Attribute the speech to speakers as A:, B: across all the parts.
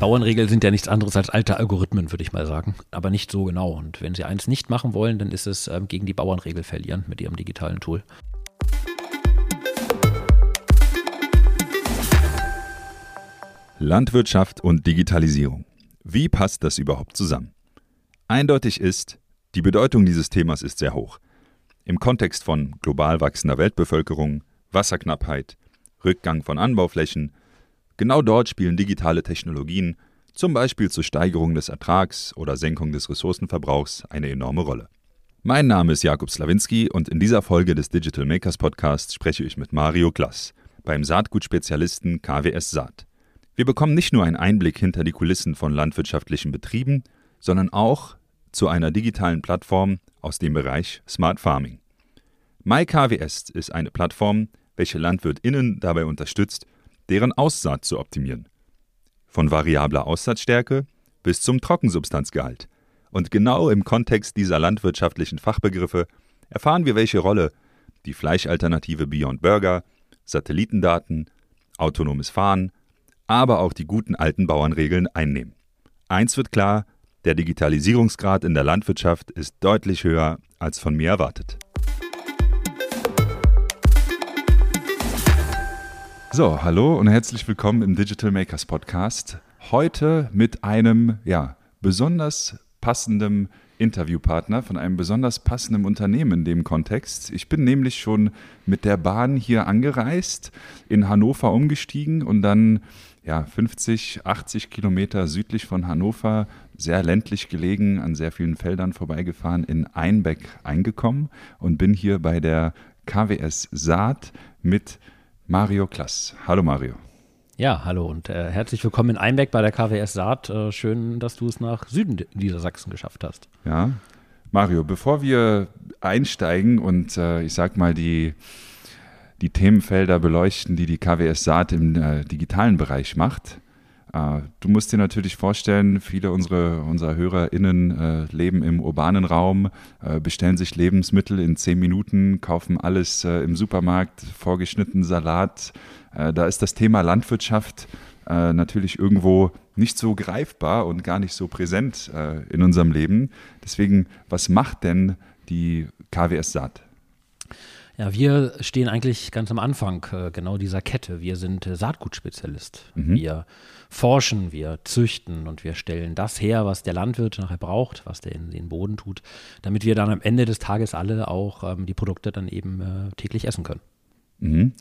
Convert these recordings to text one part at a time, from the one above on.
A: Bauernregeln sind ja nichts anderes als alte Algorithmen, würde ich mal sagen, aber nicht so genau. Und wenn Sie eins nicht machen wollen, dann ist es ähm, gegen die Bauernregel verlieren mit Ihrem digitalen Tool.
B: Landwirtschaft und Digitalisierung. Wie passt das überhaupt zusammen? Eindeutig ist, die Bedeutung dieses Themas ist sehr hoch. Im Kontext von global wachsender Weltbevölkerung, Wasserknappheit, Rückgang von Anbauflächen, genau dort spielen digitale Technologien, zum Beispiel zur Steigerung des Ertrags oder Senkung des Ressourcenverbrauchs, eine enorme Rolle. Mein Name ist Jakub Slawinski und in dieser Folge des Digital Makers Podcasts spreche ich mit Mario Klass, beim Saatgutspezialisten KWS Saat. Wir bekommen nicht nur einen Einblick hinter die Kulissen von landwirtschaftlichen Betrieben, sondern auch zu einer digitalen Plattform aus dem Bereich Smart Farming. MyKWS ist eine Plattform, welche LandwirtInnen dabei unterstützt, deren Aussaat zu optimieren. Von variabler Aussaatstärke bis zum Trockensubstanzgehalt. Und genau im Kontext dieser landwirtschaftlichen Fachbegriffe erfahren wir, welche Rolle die Fleischalternative Beyond Burger, Satellitendaten, autonomes Fahren, aber auch die guten alten Bauernregeln einnehmen. Eins wird klar, der Digitalisierungsgrad in der Landwirtschaft ist deutlich höher als von mir erwartet. So, hallo und herzlich willkommen im Digital Makers Podcast. Heute mit einem, ja, besonders passenden Interviewpartner von einem besonders passenden Unternehmen in dem Kontext. Ich bin nämlich schon mit der Bahn hier angereist, in Hannover umgestiegen und dann ja, 50, 80 Kilometer südlich von Hannover, sehr ländlich gelegen, an sehr vielen Feldern vorbeigefahren, in Einbeck eingekommen und bin hier bei der KWS Saat mit Mario Klass. Hallo Mario.
A: Ja, hallo und äh, herzlich willkommen in Einbeck bei der KWS Saat. Äh, schön, dass du es nach Süden Niedersachsen geschafft hast.
B: Ja, Mario, bevor wir einsteigen und äh, ich sag mal die die Themenfelder beleuchten, die die KWS Saat im äh, digitalen Bereich macht. Äh, du musst dir natürlich vorstellen, viele unserer, unserer HörerInnen äh, leben im urbanen Raum, äh, bestellen sich Lebensmittel in zehn Minuten, kaufen alles äh, im Supermarkt, vorgeschnittenen Salat. Äh, da ist das Thema Landwirtschaft natürlich irgendwo nicht so greifbar und gar nicht so präsent in unserem Leben. Deswegen, was macht denn die KWS Saat?
A: Ja, wir stehen eigentlich ganz am Anfang äh, genau dieser Kette. Wir sind äh, Saatgutspezialist. Mhm. Wir forschen, wir züchten und wir stellen das her, was der Landwirt nachher braucht, was der in den Boden tut, damit wir dann am Ende des Tages alle auch ähm, die Produkte dann eben äh, täglich essen können.
B: Mhm.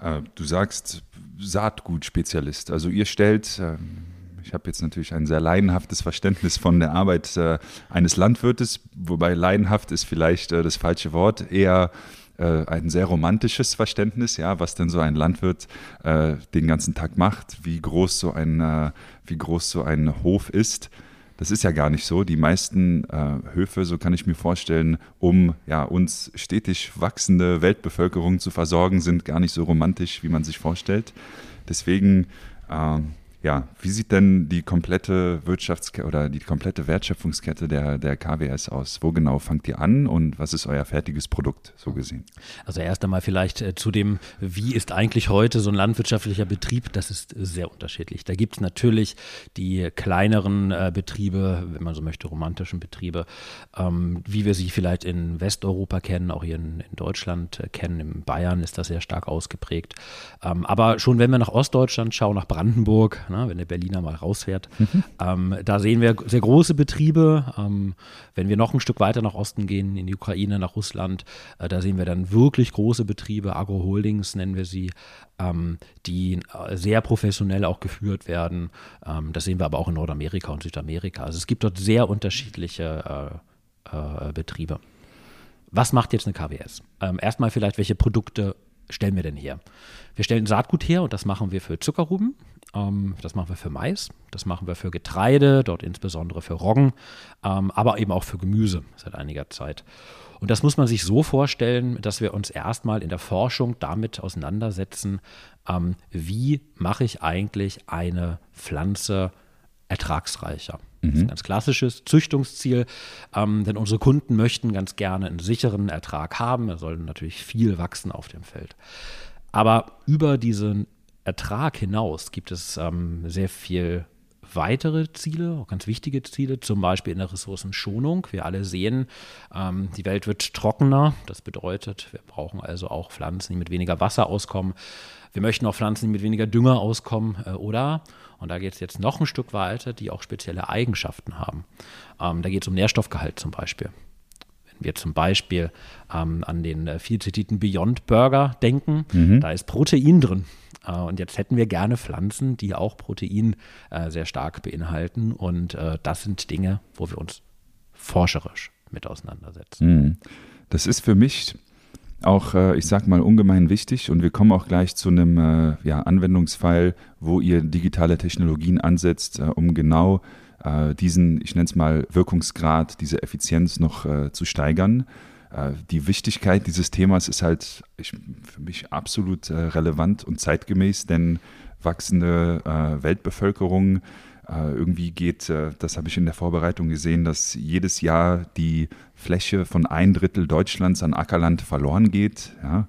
B: Äh, du sagst Saatgutspezialist. Also ihr stellt ähm, ich habe jetzt natürlich ein sehr leidenhaftes Verständnis von der Arbeit äh, eines Landwirtes, wobei leidenhaft ist vielleicht äh, das falsche Wort, eher äh, ein sehr romantisches Verständnis, ja, was denn so ein Landwirt äh, den ganzen Tag macht, wie groß so ein, äh, wie groß so ein Hof ist. Das ist ja gar nicht so. Die meisten äh, Höfe, so kann ich mir vorstellen, um ja, uns stetig wachsende Weltbevölkerung zu versorgen, sind gar nicht so romantisch, wie man sich vorstellt. Deswegen ähm, ja, wie sieht denn die komplette Wirtschaftskette oder die komplette Wertschöpfungskette der, der KWS aus? Wo genau fangt ihr an und was ist euer fertiges Produkt so gesehen?
A: Also erst einmal vielleicht äh, zu dem, wie ist eigentlich heute so ein landwirtschaftlicher Betrieb? Das ist sehr unterschiedlich. Da gibt es natürlich die kleineren äh, Betriebe, wenn man so möchte, romantischen Betriebe, ähm, wie wir sie vielleicht in Westeuropa kennen, auch hier in, Deutschland äh, kennen. In Bayern ist das sehr stark ausgeprägt. Ähm, aber schon wenn wir nach Ostdeutschland schauen, nach Brandenburg, ne, wenn der Berliner mal rausfährt. Mhm. Ähm, da sehen wir sehr große Betriebe. Ähm, wenn wir noch ein Stück weiter nach Osten gehen, in die Ukraine, nach Russland, äh, da sehen wir dann wirklich große Betriebe, Agro-Holdings nennen wir sie, ähm, die äh, sehr professionell auch geführt werden. Ähm, das sehen wir aber auch in Nordamerika und Südamerika. Also es gibt dort sehr unterschiedliche äh, äh, Betriebe. Was macht jetzt eine KWS? Ähm, erstmal vielleicht, welche Produkte stellen wir denn her? Wir stellen Saatgut her und das machen wir für Zuckerrüben, ähm, das machen wir für Mais, das machen wir für Getreide, dort insbesondere für Roggen, ähm, aber eben auch für Gemüse seit einiger Zeit. Und das muss man sich so vorstellen, dass wir uns erstmal in der Forschung damit auseinandersetzen, ähm, wie mache ich eigentlich eine Pflanze ertragsreicher. Das ist ein mhm. ganz klassisches Züchtungsziel, ähm, denn unsere Kunden möchten ganz gerne einen sicheren Ertrag haben. Er soll natürlich viel wachsen auf dem Feld. Aber über diesen Ertrag hinaus gibt es ähm, sehr viel weitere Ziele, auch ganz wichtige Ziele, zum Beispiel in der Ressourcenschonung. Wir alle sehen, ähm, die Welt wird trockener. Das bedeutet, wir brauchen also auch Pflanzen, die mit weniger Wasser auskommen. Wir möchten auch Pflanzen, die mit weniger Dünger auskommen äh, oder, und da geht es jetzt noch ein Stück weiter, die auch spezielle Eigenschaften haben. Ähm, da geht es um Nährstoffgehalt zum Beispiel wir zum Beispiel ähm, an den äh, viel zitierten Beyond Burger denken, mhm. da ist Protein drin. Äh, und jetzt hätten wir gerne Pflanzen, die auch Protein äh, sehr stark beinhalten. Und äh, das sind Dinge, wo wir uns forscherisch mit auseinandersetzen.
B: Mhm. Das ist für mich auch, äh, ich sag mal, ungemein wichtig. Und wir kommen auch gleich zu einem äh, ja, Anwendungsfall, wo ihr digitale Technologien ansetzt, um genau diesen, ich nenne es mal, Wirkungsgrad, diese Effizienz noch äh, zu steigern. Äh, die Wichtigkeit dieses Themas ist halt ich, für mich absolut äh, relevant und zeitgemäß, denn wachsende äh, Weltbevölkerung äh, irgendwie geht, das habe ich in der Vorbereitung gesehen, dass jedes Jahr die Fläche von ein Drittel Deutschlands an Ackerland verloren geht. Ja,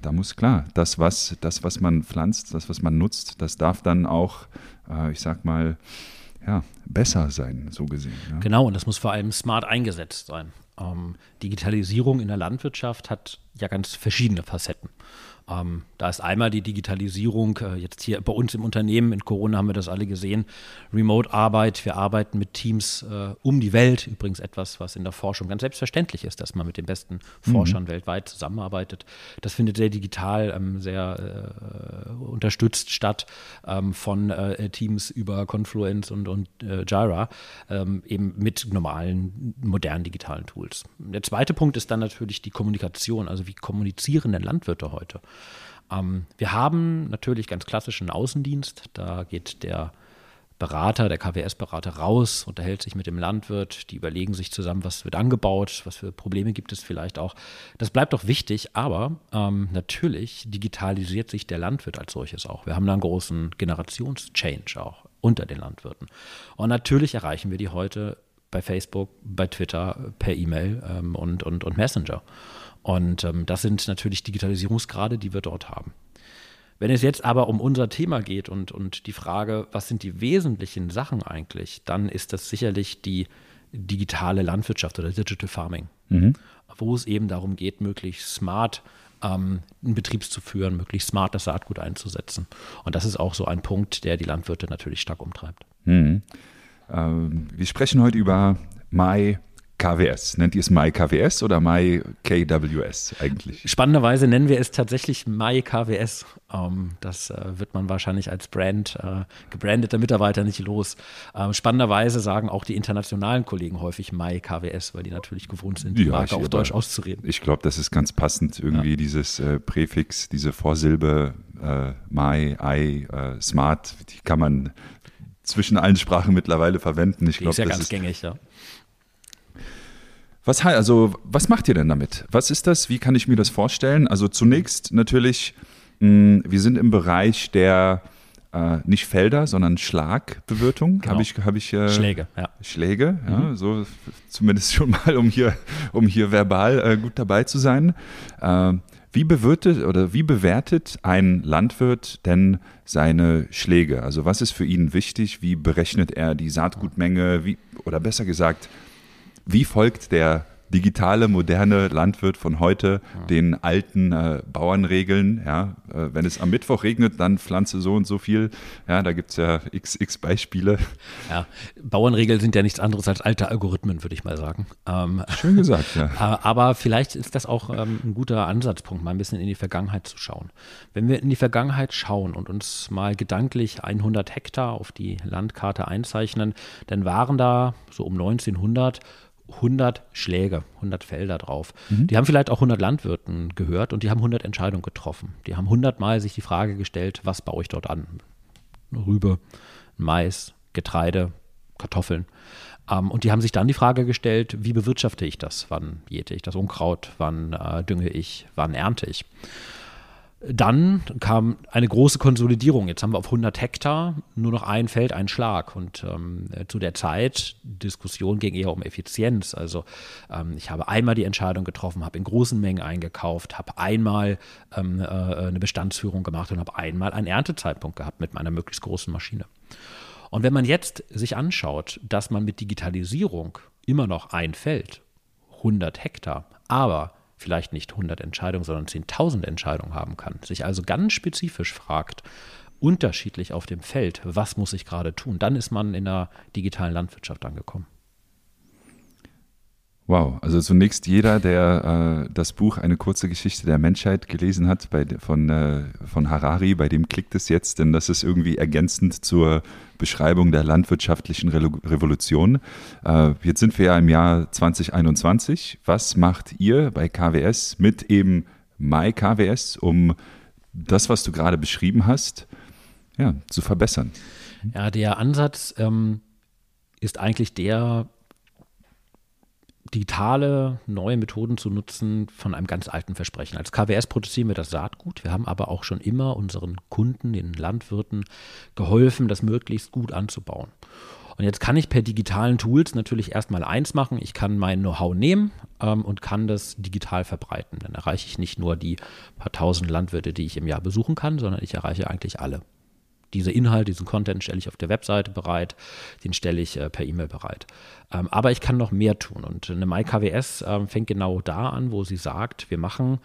B: da muss klar, das was, das, was man pflanzt, das, was man nutzt, das darf dann auch, ich sag mal, ja, besser sein, so gesehen. Ja.
A: Genau, und das muss vor allem smart eingesetzt sein. Ähm, Digitalisierung in der Landwirtschaft hat ja ganz verschiedene Facetten. Ähm, da ist einmal die Digitalisierung, äh, jetzt hier bei uns im Unternehmen, in Corona haben wir das alle gesehen, Remote-Arbeit, wir arbeiten mit Teams äh, um die Welt, übrigens etwas, was in der Forschung ganz selbstverständlich ist, dass man mit den besten mhm. Forschern mhm. weltweit zusammenarbeitet. Das findet sehr digital, ähm, sehr äh, unterstützt statt ähm, von äh, Teams über Confluence und, und äh, Jira, ähm, eben mit normalen, modernen digitalen Tools. Der zweite Punkt ist dann natürlich die Kommunikation, also wie kommunizieren denn Landwirte heute? Ähm, wir haben natürlich ganz klassischen Außendienst. Da geht der Berater, der KWS-Berater raus, unterhält sich mit dem Landwirt, die überlegen sich zusammen, was wird angebaut, was für Probleme gibt es vielleicht auch. Das bleibt auch wichtig, aber ähm, natürlich digitalisiert sich der Landwirt als solches auch. Wir haben da einen großen Generationschange auch unter den Landwirten. Und natürlich erreichen wir die heute bei Facebook, bei Twitter, per E-Mail ähm, und, und, und Messenger. Und ähm, das sind natürlich Digitalisierungsgrade, die wir dort haben. Wenn es jetzt aber um unser Thema geht und, und die Frage, was sind die wesentlichen Sachen eigentlich, dann ist das sicherlich die digitale Landwirtschaft oder Digital Farming, mhm. wo es eben darum geht, möglichst smart ähm, einen Betrieb zu führen, möglichst smart das Saatgut einzusetzen. Und das ist auch so ein Punkt, der die Landwirte natürlich stark umtreibt.
B: Mhm. Ähm, wir sprechen heute über Mai KWS. Nennt ihr es MyKWS oder MyKWS eigentlich?
A: Spannenderweise nennen wir es tatsächlich MyKWS. Ähm, das äh, wird man wahrscheinlich als Brand, äh, gebrandeter Mitarbeiter nicht los. Ähm, spannenderweise sagen auch die internationalen Kollegen häufig MyKWS, weil die natürlich gewohnt sind, die ja, Marke auf Deutsch auszureden.
B: Ich glaube, das ist ganz passend, irgendwie ja. dieses äh, Präfix, diese Vorsilbe äh, My, I, äh, Smart, die kann man zwischen allen Sprachen mittlerweile verwenden.
A: Ich glaube, ist ja ganz ist, gängig, ja.
B: Was, also, was macht ihr denn damit? Was ist das? Wie kann ich mir das vorstellen? Also zunächst natürlich, mh, hm, wir sind im Bereich der äh, nicht Felder, sondern Schlagbewirtung. Genau. Habe ich, hab ich
A: äh, Schläge, ja.
B: Schläge, ja, mhm. so zumindest schon mal, um hier, um hier verbal äh, gut dabei zu sein. Wie bewirtet oder wie bewertet ein Landwirt denn seine Schläge? Also was ist für ihn wichtig? Wie berechnet er die Saatgutmenge? Wie, oder besser gesagt, wie folgt der digitale, moderne Landwirt von heute ja. den alten äh, Bauernregeln. Ja, äh, wenn es am Mittwoch regnet, dann pflanze so und so viel. Ja, da gibt es ja x, x Beispiele.
A: Ja, Bauernregeln sind ja nichts anderes als alte Algorithmen, würde ich mal sagen.
B: Ähm, Schön gesagt, ja.
A: Äh, aber vielleicht ist das auch ähm, ein guter Ansatzpunkt, mal ein bisschen in die Vergangenheit zu schauen. Wenn wir in die Vergangenheit schauen und uns mal gedanklich 100 Hektar auf die Landkarte einzeichnen, dann waren da so um 1900 100 Schläge, 100 Felder drauf. Mhm. Die haben vielleicht auch 100 Landwirten gehört und die haben 100 Entscheidungen getroffen. Die haben 100 Mal sich die Frage gestellt, was baue ich dort an? Rübe, Mais, Getreide, Kartoffeln. Ähm, und die haben sich dann die Frage gestellt, wie bewirtschafte ich das? Wann jäte ich das Unkraut? Wann äh, dünge ich? Wann ernte ich? Dann kam eine große Konsolidierung. Jetzt haben wir auf 100 Hektar nur noch ein Feld, ein Schlag. Und ähm, zu der Zeit, Diskussion ging eher um Effizienz. Also ähm, ich habe einmal die Entscheidung getroffen, habe in großen Mengen eingekauft, habe einmal ähm, äh, eine Bestandsführung gemacht und habe einmal einen Erntezeitpunkt gehabt mit meiner möglichst großen Maschine. Und wenn man jetzt sich anschaut, dass man mit Digitalisierung immer noch ein Feld, 100 Hektar, aber vielleicht nicht 100 Entscheidungen, sondern 10.000 Entscheidungen haben kann, sich also ganz spezifisch fragt, unterschiedlich auf dem Feld, was muss ich gerade tun, dann ist man in der digitalen Landwirtschaft angekommen.
B: Wow, also zunächst jeder, der äh, das Buch Eine kurze Geschichte der Menschheit gelesen hat bei, von, äh, von Harari, bei dem klickt es jetzt, denn das ist irgendwie ergänzend zur Beschreibung der landwirtschaftlichen Re Revolution. Äh, jetzt sind wir ja im Jahr 2021. Was macht ihr bei KWS mit eben MyKWS, um das, was du gerade beschrieben hast, ja, zu verbessern?
A: Ja, der Ansatz ähm, ist eigentlich der, digitale neue Methoden zu nutzen von einem ganz alten Versprechen. Als KWS produzieren wir das Saatgut. Wir haben aber auch schon immer unseren Kunden, den Landwirten, geholfen, das möglichst gut anzubauen. Und jetzt kann ich per digitalen Tools natürlich erstmal eins machen. Ich kann mein Know-how nehmen ähm, und kann das digital verbreiten. Dann erreiche ich nicht nur die paar tausend Landwirte, die ich im Jahr besuchen kann, sondern ich erreiche eigentlich alle diese Inhalte, diesen Content stelle ich auf der Webseite bereit, den stelle ich äh, per E-Mail bereit. Ähm, aber ich kann noch mehr tun und eine MyKWS ähm, fängt genau da an, wo sie sagt, wir machen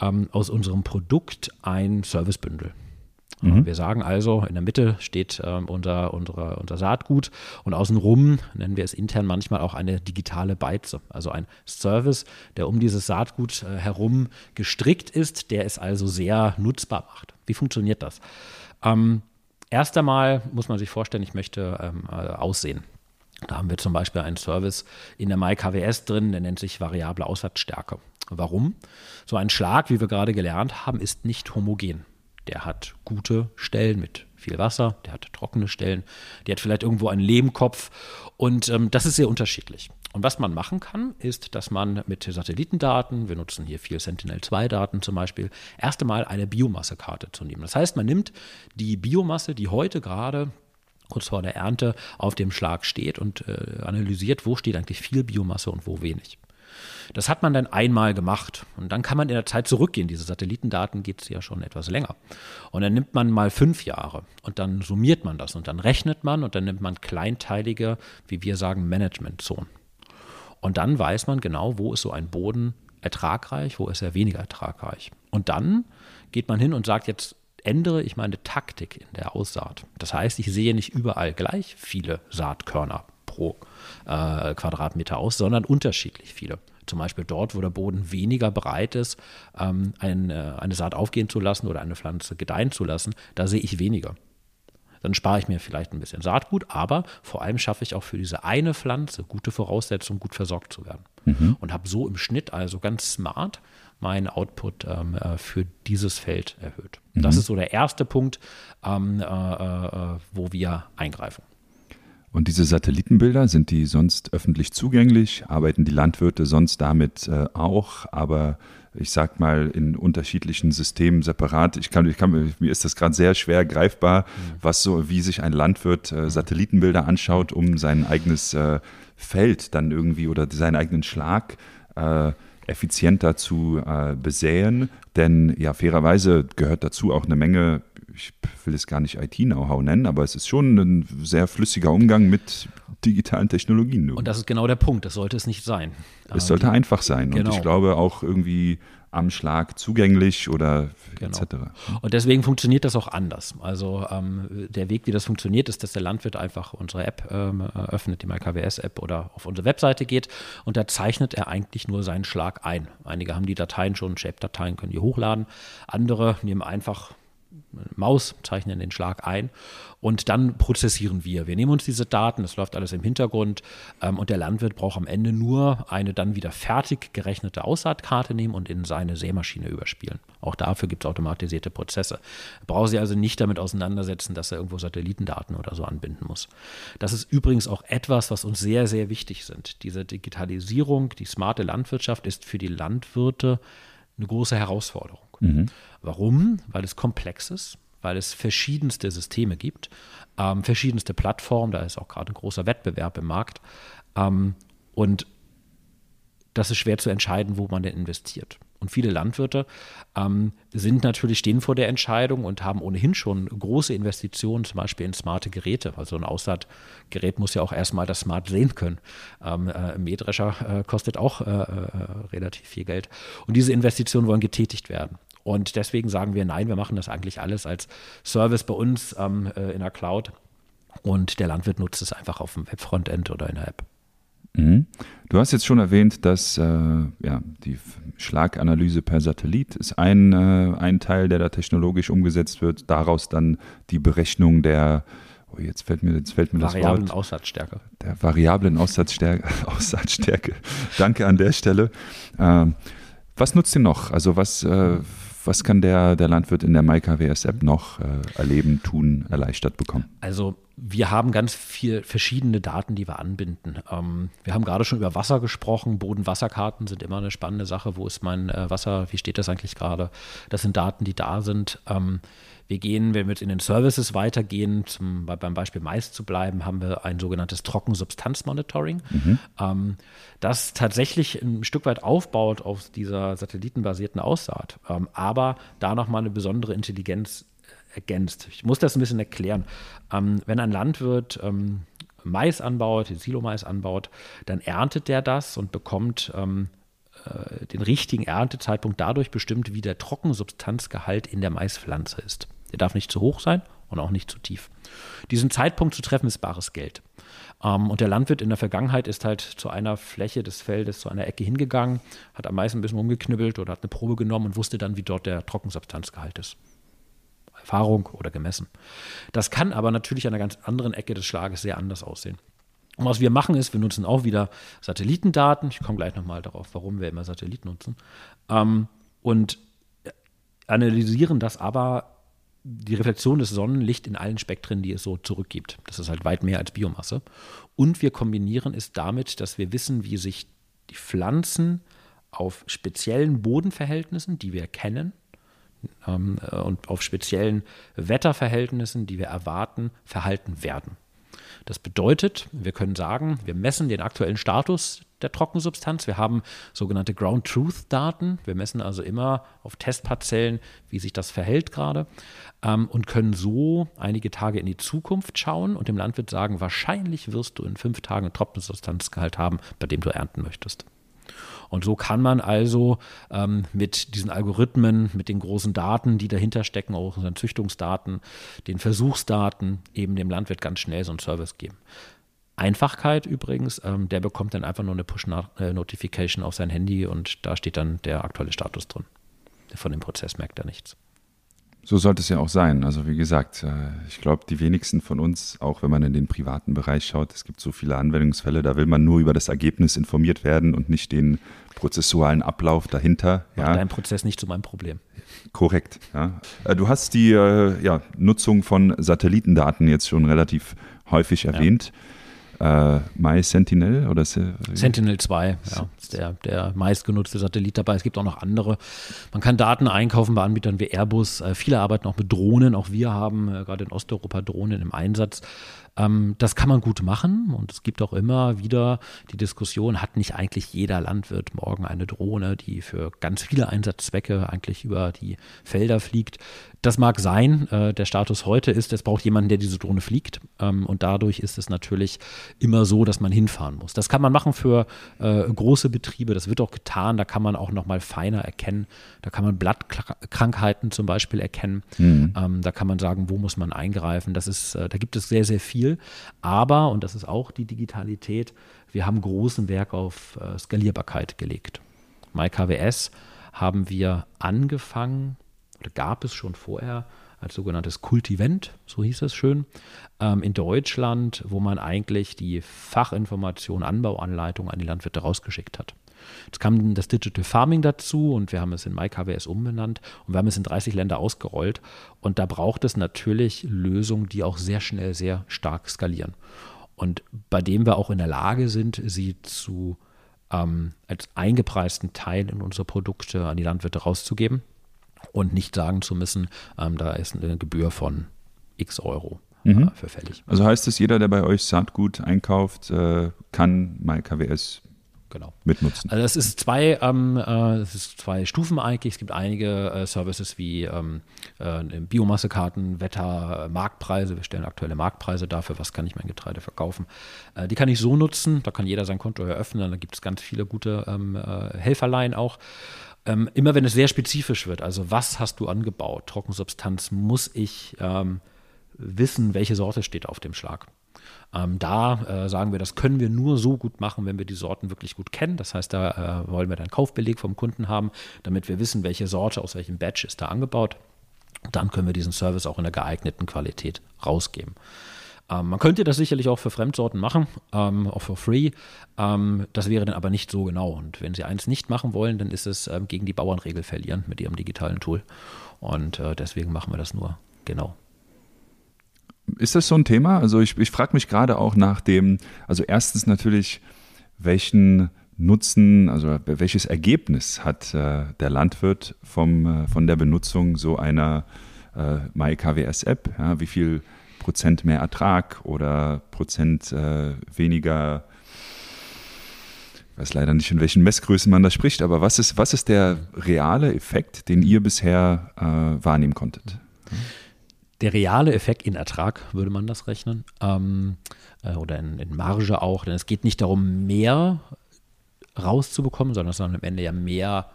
A: ähm, aus unserem Produkt ein Servicebündel. Mhm. Wir sagen also, in der Mitte steht äh, unser, unsere, unser Saatgut und außenrum nennen wir es intern manchmal auch eine digitale Beize, also ein Service, der um dieses Saatgut äh, herum gestrickt ist, der es also sehr nutzbar macht. Wie funktioniert das? Ähm, Erst einmal muss man sich vorstellen, ich möchte ähm, äh, aussehen. Da haben wir zum Beispiel einen Service in der MyKWS drin, der nennt sich variable Aussatzstärke. Warum? So ein Schlag, wie wir gerade gelernt haben, ist nicht homogen. Der hat gute Stellen mit viel Wasser, der hat trockene Stellen, der hat vielleicht irgendwo einen Lehmkopf und ähm, das ist sehr unterschiedlich. Und was man machen kann, ist, dass man mit Satellitendaten, wir nutzen hier viel Sentinel-2-Daten zum Beispiel, erst einmal eine Biomassekarte zu nehmen. Das heißt, man nimmt die Biomasse, die heute gerade kurz vor der Ernte auf dem Schlag steht und äh, analysiert, wo steht eigentlich viel Biomasse und wo wenig. Das hat man dann einmal gemacht und dann kann man in der Zeit zurückgehen. Diese Satellitendaten gibt es ja schon etwas länger. Und dann nimmt man mal fünf Jahre und dann summiert man das und dann rechnet man und dann nimmt man kleinteilige, wie wir sagen, Managementzonen. Und dann weiß man genau, wo ist so ein Boden ertragreich, wo ist er weniger ertragreich. Und dann geht man hin und sagt, jetzt ändere ich meine Taktik in der Aussaat. Das heißt, ich sehe nicht überall gleich viele Saatkörner pro äh, Quadratmeter aus, sondern unterschiedlich viele. Zum Beispiel dort, wo der Boden weniger bereit ist, ähm, ein, äh, eine Saat aufgehen zu lassen oder eine Pflanze gedeihen zu lassen, da sehe ich weniger. Dann spare ich mir vielleicht ein bisschen Saatgut, aber vor allem schaffe ich auch für diese eine Pflanze gute Voraussetzungen, gut versorgt zu werden. Mhm. Und habe so im Schnitt also ganz smart meinen Output ähm, äh, für dieses Feld erhöht. Mhm. Das ist so der erste Punkt, ähm, äh, äh, wo wir eingreifen.
B: Und diese Satellitenbilder, sind die sonst öffentlich zugänglich? Arbeiten die Landwirte sonst damit äh, auch? Aber ich sag mal, in unterschiedlichen Systemen separat. Ich kann, ich kann, mir ist das gerade sehr schwer greifbar, mhm. was so, wie sich ein Landwirt äh, Satellitenbilder anschaut, um sein eigenes äh, Feld dann irgendwie oder seinen eigenen Schlag äh, effizienter zu äh, besäen. Denn ja, fairerweise gehört dazu auch eine Menge ich will es gar nicht IT-Know-how nennen, aber es ist schon ein sehr flüssiger Umgang mit digitalen Technologien.
A: Nur. Und das ist genau der Punkt, das sollte es nicht sein.
B: Es sollte ähm, einfach sein genau. und ich glaube auch irgendwie am Schlag zugänglich oder genau. etc.
A: Und deswegen funktioniert das auch anders. Also ähm, der Weg, wie das funktioniert, ist, dass der Landwirt einfach unsere App ähm, öffnet, die MyKWS-App oder auf unsere Webseite geht und da zeichnet er eigentlich nur seinen Schlag ein. Einige haben die Dateien schon, Shape-Dateien können die hochladen. Andere nehmen einfach Maus, zeichnen den Schlag ein und dann prozessieren wir. Wir nehmen uns diese Daten, das läuft alles im Hintergrund ähm, und der Landwirt braucht am Ende nur eine dann wieder fertig gerechnete Aussaatkarte nehmen und in seine Sämaschine überspielen. Auch dafür gibt es automatisierte Prozesse. Braucht sie also nicht damit auseinandersetzen, dass er irgendwo Satellitendaten oder so anbinden muss. Das ist übrigens auch etwas, was uns sehr, sehr wichtig sind. Diese Digitalisierung, die smarte Landwirtschaft ist für die Landwirte eine große Herausforderung. Mhm. Warum? Weil es komplex ist, weil es verschiedenste Systeme gibt, ähm, verschiedenste Plattformen, da ist auch gerade ein großer Wettbewerb im Markt. Ähm, und das ist schwer zu entscheiden, wo man denn investiert. Und viele Landwirte ähm, sind natürlich, stehen vor der Entscheidung und haben ohnehin schon große Investitionen, zum Beispiel in smarte Geräte. Also ein Aussaatgerät muss ja auch erstmal das Smart sehen können. Ähm, äh, ein Mähdrescher äh, kostet auch äh, äh, relativ viel Geld. Und diese Investitionen wollen getätigt werden. Und deswegen sagen wir, nein, wir machen das eigentlich alles als Service bei uns ähm, äh, in der Cloud. Und der Landwirt nutzt es einfach auf dem Webfrontend oder in der App.
B: Mhm. Du hast jetzt schon erwähnt, dass äh, ja, die Schlaganalyse per Satellit ist ein, äh, ein Teil, der da technologisch umgesetzt wird. Daraus dann die Berechnung der, oh, jetzt fällt mir, jetzt fällt mir das
A: Variablen Wort. Aussatzstärke.
B: Der variablen Aussatzstärke. Aussatzstärke. Danke an der Stelle. Ähm, was nutzt ihr noch? Also was, äh, was kann der, der Landwirt in der MyKWS-App noch äh, erleben, tun, erleichtert bekommen?
A: Also wir haben ganz viele verschiedene Daten, die wir anbinden. Ähm, wir haben gerade schon über Wasser gesprochen. Bodenwasserkarten sind immer eine spannende Sache. Wo ist mein äh, Wasser? Wie steht das eigentlich gerade? Das sind Daten, die da sind. Ähm, wir gehen, wenn wir jetzt in den Services weitergehen, zum, beim Beispiel Mais zu bleiben, haben wir ein sogenanntes Trockensubstanzmonitoring, mhm. ähm, das tatsächlich ein Stück weit aufbaut auf dieser satellitenbasierten Aussaat, ähm, aber da nochmal eine besondere Intelligenz ergänzt. Ich muss das ein bisschen erklären. Ähm, wenn ein Landwirt ähm, Mais anbaut, Silomais anbaut, dann erntet der das und bekommt ähm, äh, den richtigen Erntezeitpunkt dadurch bestimmt, wie der Trockensubstanzgehalt in der Maispflanze ist. Der darf nicht zu hoch sein und auch nicht zu tief. Diesen Zeitpunkt zu treffen ist bares Geld. Ähm, und der Landwirt in der Vergangenheit ist halt zu einer Fläche des Feldes, zu einer Ecke hingegangen, hat am meisten ein bisschen rumgeknüppelt oder hat eine Probe genommen und wusste dann, wie dort der Trockensubstanzgehalt ist. Erfahrung oder gemessen. Das kann aber natürlich an einer ganz anderen Ecke des Schlages sehr anders aussehen. Und was wir machen ist, wir nutzen auch wieder Satellitendaten. Ich komme gleich nochmal darauf, warum wir immer Satelliten nutzen. Ähm, und analysieren das aber die Reflexion des Sonnenlicht in allen Spektren, die es so zurückgibt. Das ist halt weit mehr als Biomasse. Und wir kombinieren es damit, dass wir wissen, wie sich die Pflanzen auf speziellen Bodenverhältnissen, die wir kennen, ähm, äh, und auf speziellen Wetterverhältnissen, die wir erwarten, verhalten werden. Das bedeutet, wir können sagen, wir messen den aktuellen Status der Trockensubstanz. Wir haben sogenannte Ground Truth Daten. Wir messen also immer auf Testparzellen, wie sich das verhält gerade ähm, und können so einige Tage in die Zukunft schauen und dem Landwirt sagen, wahrscheinlich wirst du in fünf Tagen einen Trockensubstanzgehalt haben, bei dem du ernten möchtest. Und so kann man also ähm, mit diesen Algorithmen, mit den großen Daten, die dahinter stecken, auch unseren Züchtungsdaten, den Versuchsdaten, eben dem Landwirt ganz schnell so einen Service geben. Einfachkeit übrigens, ähm, der bekommt dann einfach nur eine Push-Notification auf sein Handy und da steht dann der aktuelle Status drin. Von dem Prozess merkt er nichts.
B: So sollte es ja auch sein. Also wie gesagt, äh, ich glaube, die wenigsten von uns, auch wenn man in den privaten Bereich schaut, es gibt so viele Anwendungsfälle, da will man nur über das Ergebnis informiert werden und nicht den prozessualen Ablauf dahinter.
A: Ja. dein Prozess nicht zu meinem Problem.
B: Korrekt. Ja. Äh, du hast die äh, ja, Nutzung von Satellitendaten jetzt schon relativ häufig erwähnt. Ja äh, My Sentinel oder
A: Sentinel 2, ja, ist der, der meistgenutzte Satellit dabei. Es gibt auch noch andere. Man kann Daten einkaufen bei Anbietern wie Airbus. Äh, viele arbeiten auch mit Drohnen. Auch wir haben äh, gerade in Osteuropa Drohnen im Einsatz. Ähm, das kann man gut machen und es gibt auch immer wieder die Diskussion, hat nicht eigentlich jeder Landwirt morgen eine Drohne, die für ganz viele Einsatzzwecke eigentlich über die Felder fliegt. Das mag sein. Äh, der Status heute ist, es braucht jemanden, der diese Drohne fliegt. Ähm, und dadurch ist es natürlich immer so, dass man hinfahren muss. Das kann man machen für äh, große Betriebe. Das wird auch getan. Da kann man auch noch mal feiner erkennen. Da kann man Blattkrankheiten zum Beispiel erkennen. Mhm. Ähm, da kann man sagen, wo muss man eingreifen. Das ist, äh, da gibt es sehr, sehr viel. Aber, und das ist auch die Digitalität, wir haben großen Werk auf äh, Skalierbarkeit gelegt. MyKWS haben wir angefangen, oder gab es schon vorher, als sogenanntes Kultivent, so hieß es schön, ähm, in Deutschland, wo man eigentlich die Fachinformation, Anbauanleitung an die Landwirte rausgeschickt hat. Jetzt kam das Digital Farming dazu und wir haben es in MyKWS umbenannt und wir haben es in 30 Länder ausgerollt. Und da braucht es natürlich Lösungen, die auch sehr schnell, sehr stark skalieren. Und bei dem wir auch in der Lage sind, sie zu ähm, als eingepreisten Teil in unsere Produkte an die Landwirte rauszugeben und nicht sagen zu müssen, ähm, da ist eine Gebühr von x Euro. Äh, mhm.
B: für fällig. Also heißt es, jeder, der bei euch Saatgut einkauft, äh, kann MyKWS
A: genau.
B: mitnutzen.
A: Also es ist zwei, ähm, äh, es ist zwei Stufen eigentlich. Es gibt einige äh, Services wie ähm, äh, Biomassekarten, Wetter, äh, Marktpreise. Wir stellen aktuelle Marktpreise dafür, was kann ich mein Getreide verkaufen. Äh, die kann ich so nutzen, da kann jeder sein Konto eröffnen. Da gibt es ganz viele gute ähm, äh, Helferlein auch. Ähm, immer wenn es sehr spezifisch wird, also was hast du angebaut, Trockensubstanz, muss ich ähm, wissen, welche Sorte steht auf dem Schlag. Ähm, da äh, sagen wir, das können wir nur so gut machen, wenn wir die Sorten wirklich gut kennen. Das heißt, da äh, wollen wir dann Kaufbeleg vom Kunden haben, damit wir wissen, welche Sorte aus welchem Batch ist da angebaut. Dann können wir diesen Service auch in der geeigneten Qualität rausgeben. Ähm, man könnte das sicherlich auch für Fremdsorten machen, ähm, auch for free. Ähm, das wäre dann aber nicht so genau. Und wenn Sie eins nicht machen wollen, dann ist es ähm, gegen die Bauernregel verlieren mit Ihrem digitalen Tool. Und äh, deswegen machen wir das nur genau.
B: Ist das so ein Thema? Also ich, ich frage mich gerade auch nach dem, also erstens natürlich, welchen Nutzen, also welches Ergebnis hat äh, der Landwirt vom, äh, von der Benutzung so einer äh, MyKWS-App? Ja, wie viel Prozent mehr Ertrag oder Prozent äh, weniger, ich weiß leider nicht, in welchen Messgrößen man da spricht, aber was ist, was ist der reale Effekt, den ihr bisher äh, wahrnehmen konntet?
A: Der reale Effekt in Ertrag würde man das rechnen ähm, äh, oder in, in Marge auch, denn es geht nicht darum, mehr rauszubekommen, sondern es soll am Ende ja mehr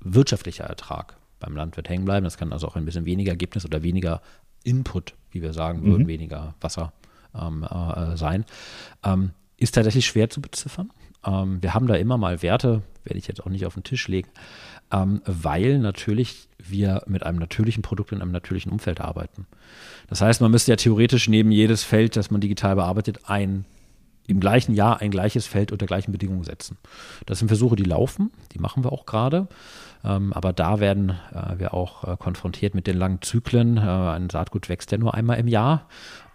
A: wirtschaftlicher Ertrag beim Landwirt hängen bleiben. Das kann also auch ein bisschen weniger Ergebnis oder weniger Input, wie wir sagen würden,
B: Mhm.
A: weniger Wasser ähm, äh, sein. Ähm, ist tatsächlich schwer zu beziffern. Ähm, wir haben da immer mal Werte, werde ich jetzt auch nicht auf den Tisch legen, ähm, weil natürlich wir mit einem natürlichen Produkt in einem natürlichen Umfeld arbeiten. Das heißt, man müsste ja theoretisch neben jedes Feld, das man digital bearbeitet, ein im gleichen Jahr ein gleiches Feld unter gleichen Bedingungen setzen. Das sind Versuche, die laufen, die machen wir auch gerade. Ähm, aber da werden äh, wir auch äh, konfrontiert mit den langen Zyklen. Äh, ein Saatgut wächst ja nur einmal im Jahr.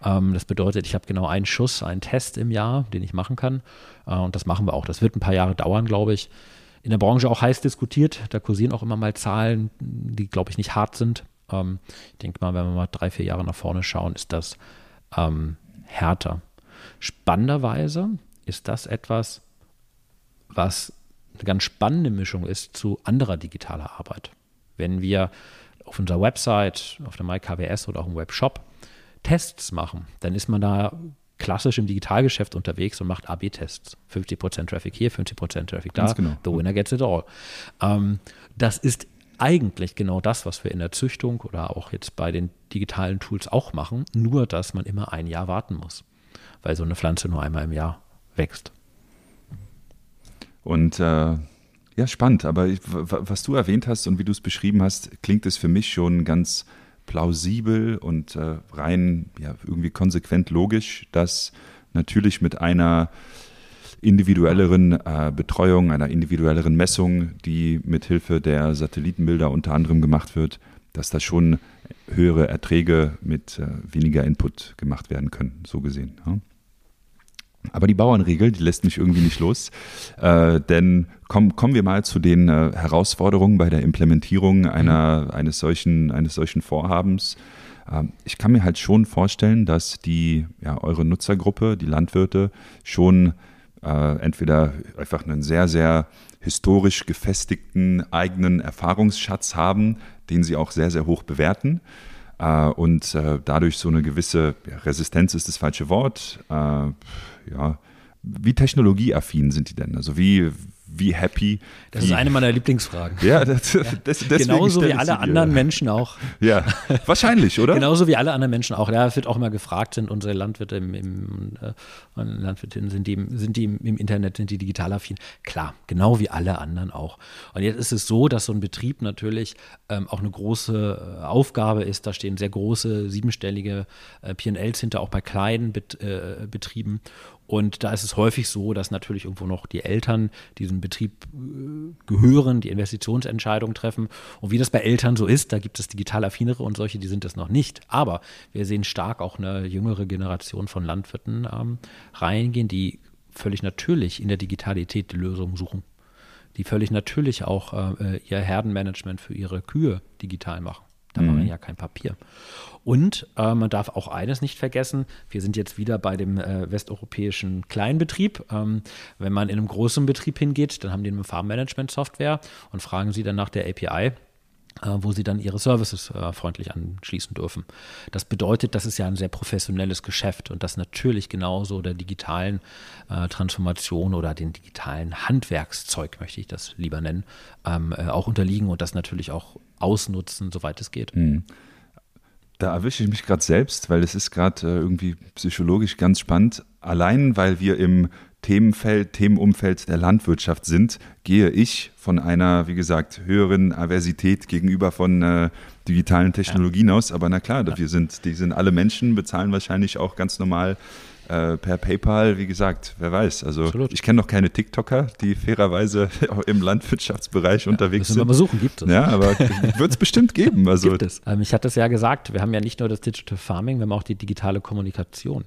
A: Ähm, das bedeutet, ich habe genau einen Schuss, einen Test im Jahr, den ich machen kann. Äh, und das machen wir auch. Das wird ein paar Jahre dauern, glaube ich. In der Branche auch heiß diskutiert. Da kursieren auch immer mal Zahlen, die, glaube ich, nicht hart sind. Ähm, ich denke mal, wenn wir mal drei, vier Jahre nach vorne schauen, ist das ähm, härter. Spannenderweise ist das etwas, was eine ganz spannende Mischung ist zu anderer digitaler Arbeit. Wenn wir auf unserer Website, auf der MyKWS oder auch im Webshop Tests machen, dann ist man da klassisch im Digitalgeschäft unterwegs und macht AB-Tests. 50% Traffic hier, 50% Traffic da.
B: Genau.
A: The winner gets it all. Ähm, das ist eigentlich genau das, was wir in der Züchtung oder auch jetzt bei den digitalen Tools auch machen, nur dass man immer ein Jahr warten muss, weil so eine Pflanze nur einmal im Jahr wächst.
B: Und äh, ja, spannend. Aber ich, was du erwähnt hast und wie du es beschrieben hast, klingt es für mich schon ganz plausibel und äh, rein ja, irgendwie konsequent logisch, dass natürlich mit einer individuelleren äh, Betreuung, einer individuelleren Messung, die mithilfe der Satellitenbilder unter anderem gemacht wird, dass da schon höhere Erträge mit äh, weniger Input gemacht werden können, so gesehen. Ja. Aber die Bauernregel, die lässt mich irgendwie nicht los. Äh, denn komm, kommen wir mal zu den äh, Herausforderungen bei der Implementierung einer, eines, solchen, eines solchen Vorhabens. Ähm, ich kann mir halt schon vorstellen, dass die, ja, eure Nutzergruppe, die Landwirte, schon äh, entweder einfach einen sehr, sehr historisch gefestigten eigenen Erfahrungsschatz haben, den sie auch sehr, sehr hoch bewerten. Äh, und äh, dadurch so eine gewisse ja, Resistenz ist das falsche Wort. Ja, wie technologieaffin sind die denn? Also wie, wie happy?
A: Das
B: wie,
A: ist eine meiner Lieblingsfragen.
B: Ja, das, das, deswegen
A: Genauso wie alle anderen Menschen auch.
B: Ja, wahrscheinlich, oder?
A: Genauso wie alle anderen Menschen auch. Ja, es wird auch immer gefragt, sind unsere Landwirte im, im äh, Landwirtinnen, sind die, im, sind die im, im Internet, sind die digital affin? Klar, genau wie alle anderen auch. Und jetzt ist es so, dass so ein Betrieb natürlich ähm, auch eine große äh, Aufgabe ist. Da stehen sehr große, siebenstellige äh, PLs hinter, auch bei kleinen Bet, äh, Betrieben. Und da ist es häufig so, dass natürlich irgendwo noch die Eltern diesem Betrieb äh, gehören, die Investitionsentscheidungen treffen. Und wie das bei Eltern so ist, da gibt es digital affinere und solche, die sind das noch nicht. Aber wir sehen stark auch eine jüngere Generation von Landwirten ähm, reingehen, die völlig natürlich in der Digitalität die Lösung suchen. Die völlig natürlich auch äh, ihr Herdenmanagement für ihre Kühe digital machen. Da mhm. haben wir ja kein Papier. Und äh, man darf auch eines nicht vergessen, wir sind jetzt wieder bei dem äh, westeuropäischen Kleinbetrieb. Ähm, wenn man in einem großen Betrieb hingeht, dann haben die eine Farmmanagement-Software und fragen sie dann nach der API äh, wo sie dann ihre Services äh, freundlich anschließen dürfen. Das bedeutet, das ist ja ein sehr professionelles Geschäft und das natürlich genauso der digitalen äh, Transformation oder den digitalen Handwerkszeug, möchte ich das lieber nennen, ähm, äh, auch unterliegen und das natürlich auch ausnutzen, soweit es geht. Mhm.
B: Da erwische ich mich gerade selbst, weil es ist gerade äh, irgendwie psychologisch ganz spannend. Allein weil wir im Themenfeld, Themenumfeld der Landwirtschaft sind, gehe ich von einer, wie gesagt, höheren Aversität gegenüber von äh, digitalen Technologien ja. aus. Aber na klar, ja. wir sind, die sind alle Menschen, bezahlen wahrscheinlich auch ganz normal äh, per PayPal, wie gesagt, wer weiß. Also Absolut. ich kenne noch keine TikToker, die fairerweise im Landwirtschaftsbereich ja, unterwegs sind.
A: Wir mal suchen, gibt es.
B: Ja, aber wird es bestimmt geben. Also.
A: Gibt es. Ähm, ich hatte es ja gesagt, wir haben ja nicht nur das Digital Farming, wir haben auch die digitale Kommunikation.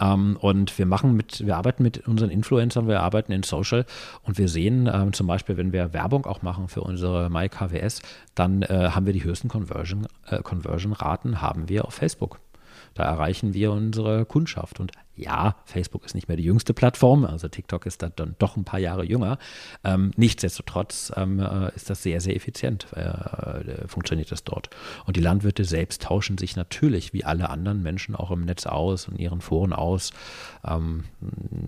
A: Ähm, und wir machen mit, wir arbeiten mit unseren Influencern, wir arbeiten in Social und wir sehen ähm, zum Beispiel, wenn wir Werbung auch machen für unsere MyKWS, dann äh, haben wir die höchsten Conversion, äh, Conversion-Raten haben wir auf Facebook. Da erreichen wir unsere Kundschaft. Und ja, Facebook ist nicht mehr die jüngste Plattform, also TikTok ist da dann doch ein paar Jahre jünger. Ähm, nichtsdestotrotz ähm, äh, ist das sehr, sehr effizient, äh, äh, funktioniert das dort. Und die Landwirte selbst tauschen sich natürlich wie alle anderen Menschen auch im Netz aus und ihren Foren aus. Ähm,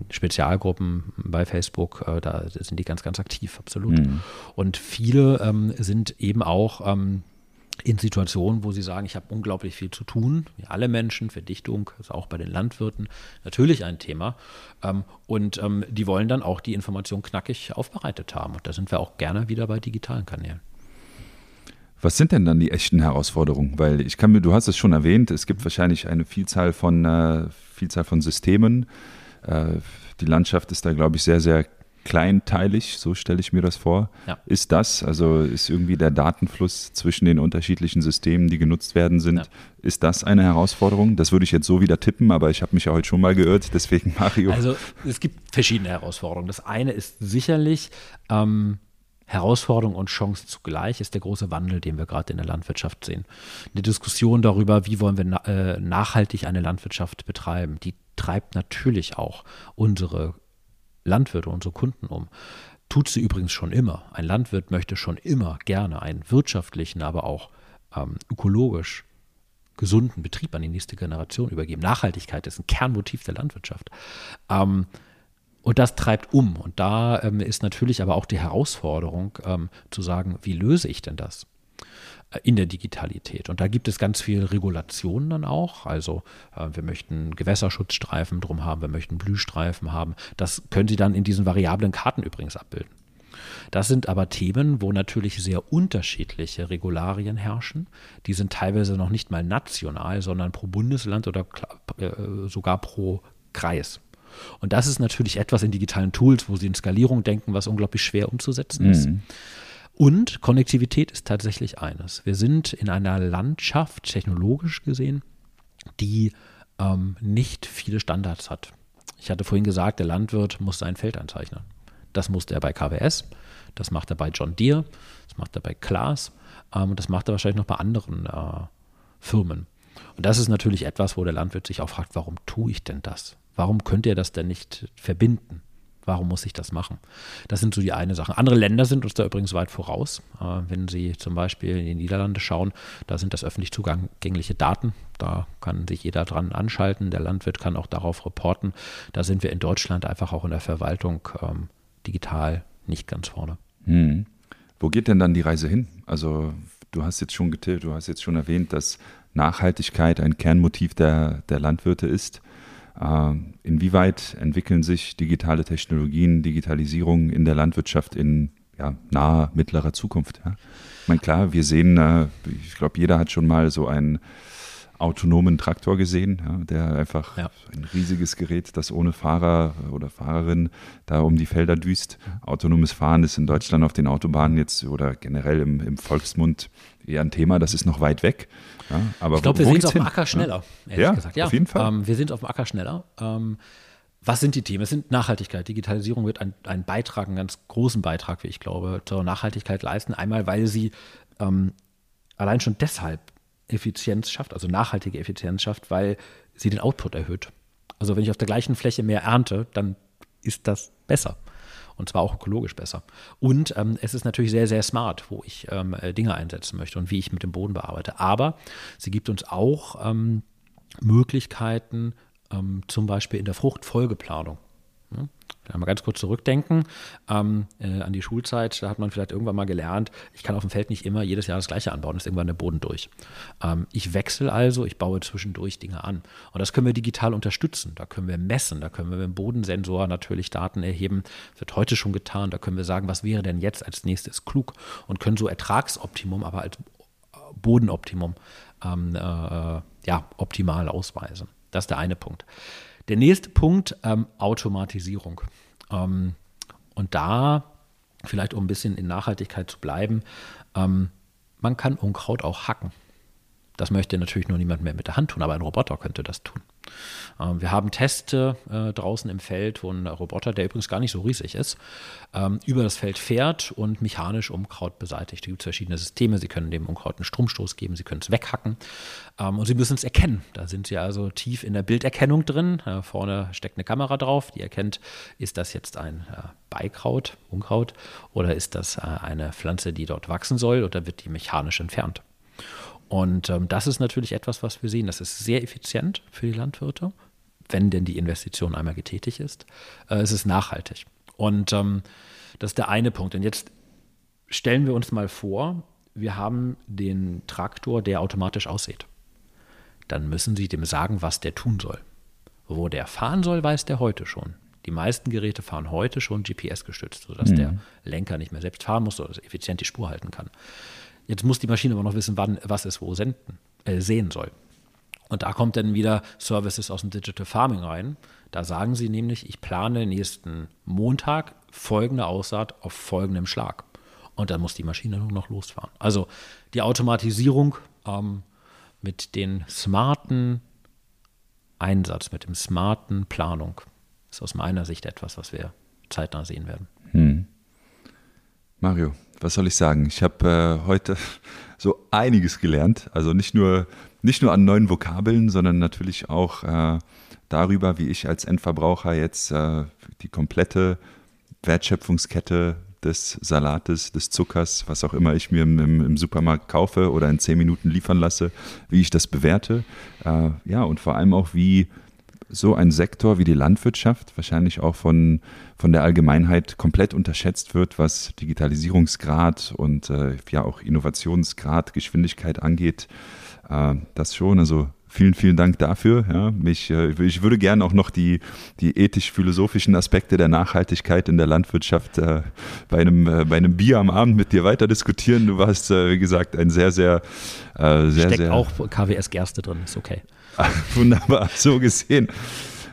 A: Spezialgruppen bei Facebook, äh, da sind die ganz, ganz aktiv, absolut. Mhm. Und viele ähm, sind eben auch ähm, in Situationen, wo sie sagen, ich habe unglaublich viel zu tun, wie alle Menschen, Verdichtung ist auch bei den Landwirten natürlich ein Thema. Ähm, und ähm, die wollen dann auch die Information knackig aufbereitet haben. Und da sind wir auch gerne wieder bei digitalen Kanälen.
B: Was sind denn dann die echten Herausforderungen? Weil ich kann mir, du hast es schon erwähnt, es gibt wahrscheinlich eine Vielzahl von, äh, Vielzahl von Systemen. Äh, die Landschaft ist da, glaube ich, sehr, sehr kleinteilig, so stelle ich mir das vor. Ja. Ist das, also ist irgendwie der Datenfluss zwischen den unterschiedlichen Systemen, die genutzt werden sind, ja. ist das eine Herausforderung? Das würde ich jetzt so wieder tippen, aber ich habe mich ja heute schon mal geirrt, deswegen Mario.
A: Also es gibt verschiedene Herausforderungen. Das eine ist sicherlich ähm, Herausforderung und Chance zugleich, ist der große Wandel, den wir gerade in der Landwirtschaft sehen. Eine Diskussion darüber, wie wollen wir na äh, nachhaltig eine Landwirtschaft betreiben, die treibt natürlich auch unsere Landwirte, unsere Kunden um. Tut sie übrigens schon immer. Ein Landwirt möchte schon immer gerne einen wirtschaftlichen, aber auch ähm, ökologisch gesunden Betrieb an die nächste Generation übergeben. Nachhaltigkeit ist ein Kernmotiv der Landwirtschaft. Ähm, und das treibt um. Und da ähm, ist natürlich aber auch die Herausforderung ähm, zu sagen, wie löse ich denn das? In der Digitalität. Und da gibt es ganz viele Regulationen dann auch. Also äh, wir möchten Gewässerschutzstreifen drum haben, wir möchten Blühstreifen haben. Das können Sie dann in diesen variablen Karten übrigens abbilden. Das sind aber Themen, wo natürlich sehr unterschiedliche Regularien herrschen. Die sind teilweise noch nicht mal national, sondern pro Bundesland oder äh, sogar pro Kreis. Und das ist natürlich etwas in digitalen Tools, wo Sie in Skalierung denken, was unglaublich schwer umzusetzen ist. Mhm. Und Konnektivität ist tatsächlich eines. Wir sind in einer Landschaft, technologisch gesehen, die ähm, nicht viele Standards hat. Ich hatte vorhin gesagt, der Landwirt muss sein Feld einzeichnen. Das musste er bei KWS, das macht er bei John Deere, das macht er bei Klaas ähm, und das macht er wahrscheinlich noch bei anderen äh, Firmen. Und das ist natürlich etwas, wo der Landwirt sich auch fragt, warum tue ich denn das? Warum könnt ihr das denn nicht verbinden? Warum muss ich das machen? Das sind so die eine Sache. Andere Länder sind uns da übrigens weit voraus. Äh, wenn Sie zum Beispiel in die Niederlande schauen, da sind das öffentlich zugängliche Daten. Da kann sich jeder dran anschalten. Der Landwirt kann auch darauf reporten. Da sind wir in Deutschland einfach auch in der Verwaltung ähm, digital nicht ganz vorne.
B: Hm. Wo geht denn dann die Reise hin? Also du hast jetzt schon getippt, du hast jetzt schon erwähnt, dass Nachhaltigkeit ein Kernmotiv der, der Landwirte ist. Ähm, inwieweit entwickeln sich digitale Technologien, Digitalisierung in der Landwirtschaft in ja, naher, mittlerer Zukunft? Ja? Ich meine, klar, wir sehen, äh, ich glaube, jeder hat schon mal so einen autonomen Traktor gesehen, ja, der einfach ja. ein riesiges Gerät, das ohne Fahrer oder Fahrerin da um die Felder düst. Autonomes Fahren ist in Deutschland auf den Autobahnen jetzt oder generell im, im Volksmund eher ein Thema, das ist noch weit weg.
A: Ja, aber ich glaube, wir sind auf dem Acker schneller,
B: ehrlich ja, gesagt. Ja, auf jeden Fall.
A: Ähm, wir sind auf dem Acker schneller. Ähm, was sind die Themen? Es sind Nachhaltigkeit. Digitalisierung wird einen Beitrag, einen ganz großen Beitrag, wie ich glaube, zur Nachhaltigkeit leisten. Einmal, weil sie ähm, allein schon deshalb Effizienz schafft, also nachhaltige Effizienz schafft, weil sie den Output erhöht. Also wenn ich auf der gleichen Fläche mehr ernte, dann ist das besser. Und zwar auch ökologisch besser. Und ähm, es ist natürlich sehr, sehr smart, wo ich ähm, äh, Dinge einsetzen möchte und wie ich mit dem Boden bearbeite. Aber sie gibt uns auch ähm, Möglichkeiten, ähm, zum Beispiel in der Fruchtfolgeplanung. Ja? Mal ganz kurz zurückdenken ähm, äh, an die Schulzeit. Da hat man vielleicht irgendwann mal gelernt, ich kann auf dem Feld nicht immer jedes Jahr das Gleiche anbauen, ist irgendwann der Boden durch. Ähm, ich wechsle also, ich baue zwischendurch Dinge an. Und das können wir digital unterstützen. Da können wir messen, da können wir mit dem Bodensensor natürlich Daten erheben. Das wird heute schon getan. Da können wir sagen, was wäre denn jetzt als nächstes klug und können so Ertragsoptimum, aber als Bodenoptimum ähm, äh, ja, optimal ausweisen. Das ist der eine Punkt. Der nächste Punkt, ähm, Automatisierung. Ähm, und da, vielleicht um ein bisschen in Nachhaltigkeit zu bleiben, ähm, man kann Unkraut auch hacken. Das möchte natürlich nur niemand mehr mit der Hand tun, aber ein Roboter könnte das tun. Ähm, wir haben Teste äh, draußen im Feld, wo ein Roboter, der übrigens gar nicht so riesig ist, ähm, über das Feld fährt und mechanisch Unkraut beseitigt. Da gibt es verschiedene Systeme. Sie können dem Unkraut einen Stromstoß geben, Sie können es weghacken ähm, und Sie müssen es erkennen. Da sind Sie also tief in der Bilderkennung drin. Äh, vorne steckt eine Kamera drauf, die erkennt, ist das jetzt ein äh, Beikraut, Unkraut oder ist das eine Pflanze, die dort wachsen soll oder wird die mechanisch entfernt. Und ähm, das ist natürlich etwas, was wir sehen. Das ist sehr effizient für die Landwirte, wenn denn die Investition einmal getätigt ist. Äh, es ist nachhaltig. Und ähm, das ist der eine Punkt. Und jetzt stellen wir uns mal vor, wir haben den Traktor, der automatisch aussieht. Dann müssen Sie dem sagen, was der tun soll. Wo der fahren soll, weiß der heute schon. Die meisten Geräte fahren heute schon GPS gestützt, sodass mhm. der Lenker nicht mehr selbst fahren muss oder effizient die Spur halten kann. Jetzt muss die Maschine aber noch wissen, wann was es wo senden, äh, sehen soll. Und da kommt dann wieder Services aus dem Digital Farming rein. Da sagen sie nämlich, ich plane nächsten Montag folgende Aussaat auf folgendem Schlag. Und dann muss die Maschine nur noch losfahren. Also die Automatisierung ähm, mit den smarten Einsatz, mit dem smarten Planung ist aus meiner Sicht etwas, was wir zeitnah sehen werden. Hm.
B: Mario, was soll ich sagen? Ich habe äh, heute so einiges gelernt. Also nicht nur, nicht nur an neuen Vokabeln, sondern natürlich auch äh, darüber, wie ich als Endverbraucher jetzt äh, die komplette Wertschöpfungskette des Salates, des Zuckers, was auch immer ich mir im, im, Supermarkt kaufe oder in zehn Minuten liefern lasse, wie ich das bewerte. Äh, ja, und vor allem auch, wie so ein Sektor wie die Landwirtschaft wahrscheinlich auch von, von der Allgemeinheit komplett unterschätzt wird, was Digitalisierungsgrad und äh, ja auch Innovationsgrad, Geschwindigkeit angeht. Äh, das schon, also vielen, vielen Dank dafür. Ja, mich, äh, ich würde gerne auch noch die, die ethisch-philosophischen Aspekte der Nachhaltigkeit in der Landwirtschaft äh, bei, einem, äh, bei einem Bier am Abend mit dir weiter diskutieren. Du warst, äh, wie gesagt, ein sehr, sehr,
A: äh, sehr, Steckt sehr. auch KWS Gerste drin, ist okay.
B: Wunderbar, so gesehen.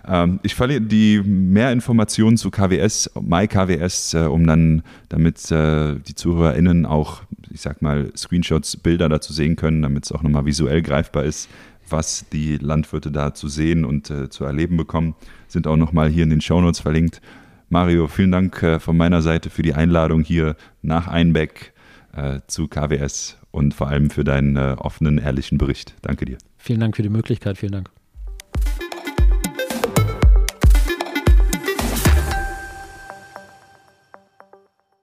B: Ähm, ich verliere die mehr Informationen zu KWS, MyKWS, äh, um dann, damit äh, die ZuhörerInnen auch, ich sag mal, Screenshots, Bilder dazu sehen können, damit es auch nochmal visuell greifbar ist, was die Landwirte da zu sehen und äh, zu erleben bekommen, sind auch nochmal hier in den Shownotes verlinkt. Mario, vielen Dank äh, von meiner Seite für die Einladung hier nach Einbeck äh, zu KWS und vor allem für deinen äh, offenen, ehrlichen Bericht. Danke dir.
A: Vielen Dank für die Möglichkeit. Vielen Dank.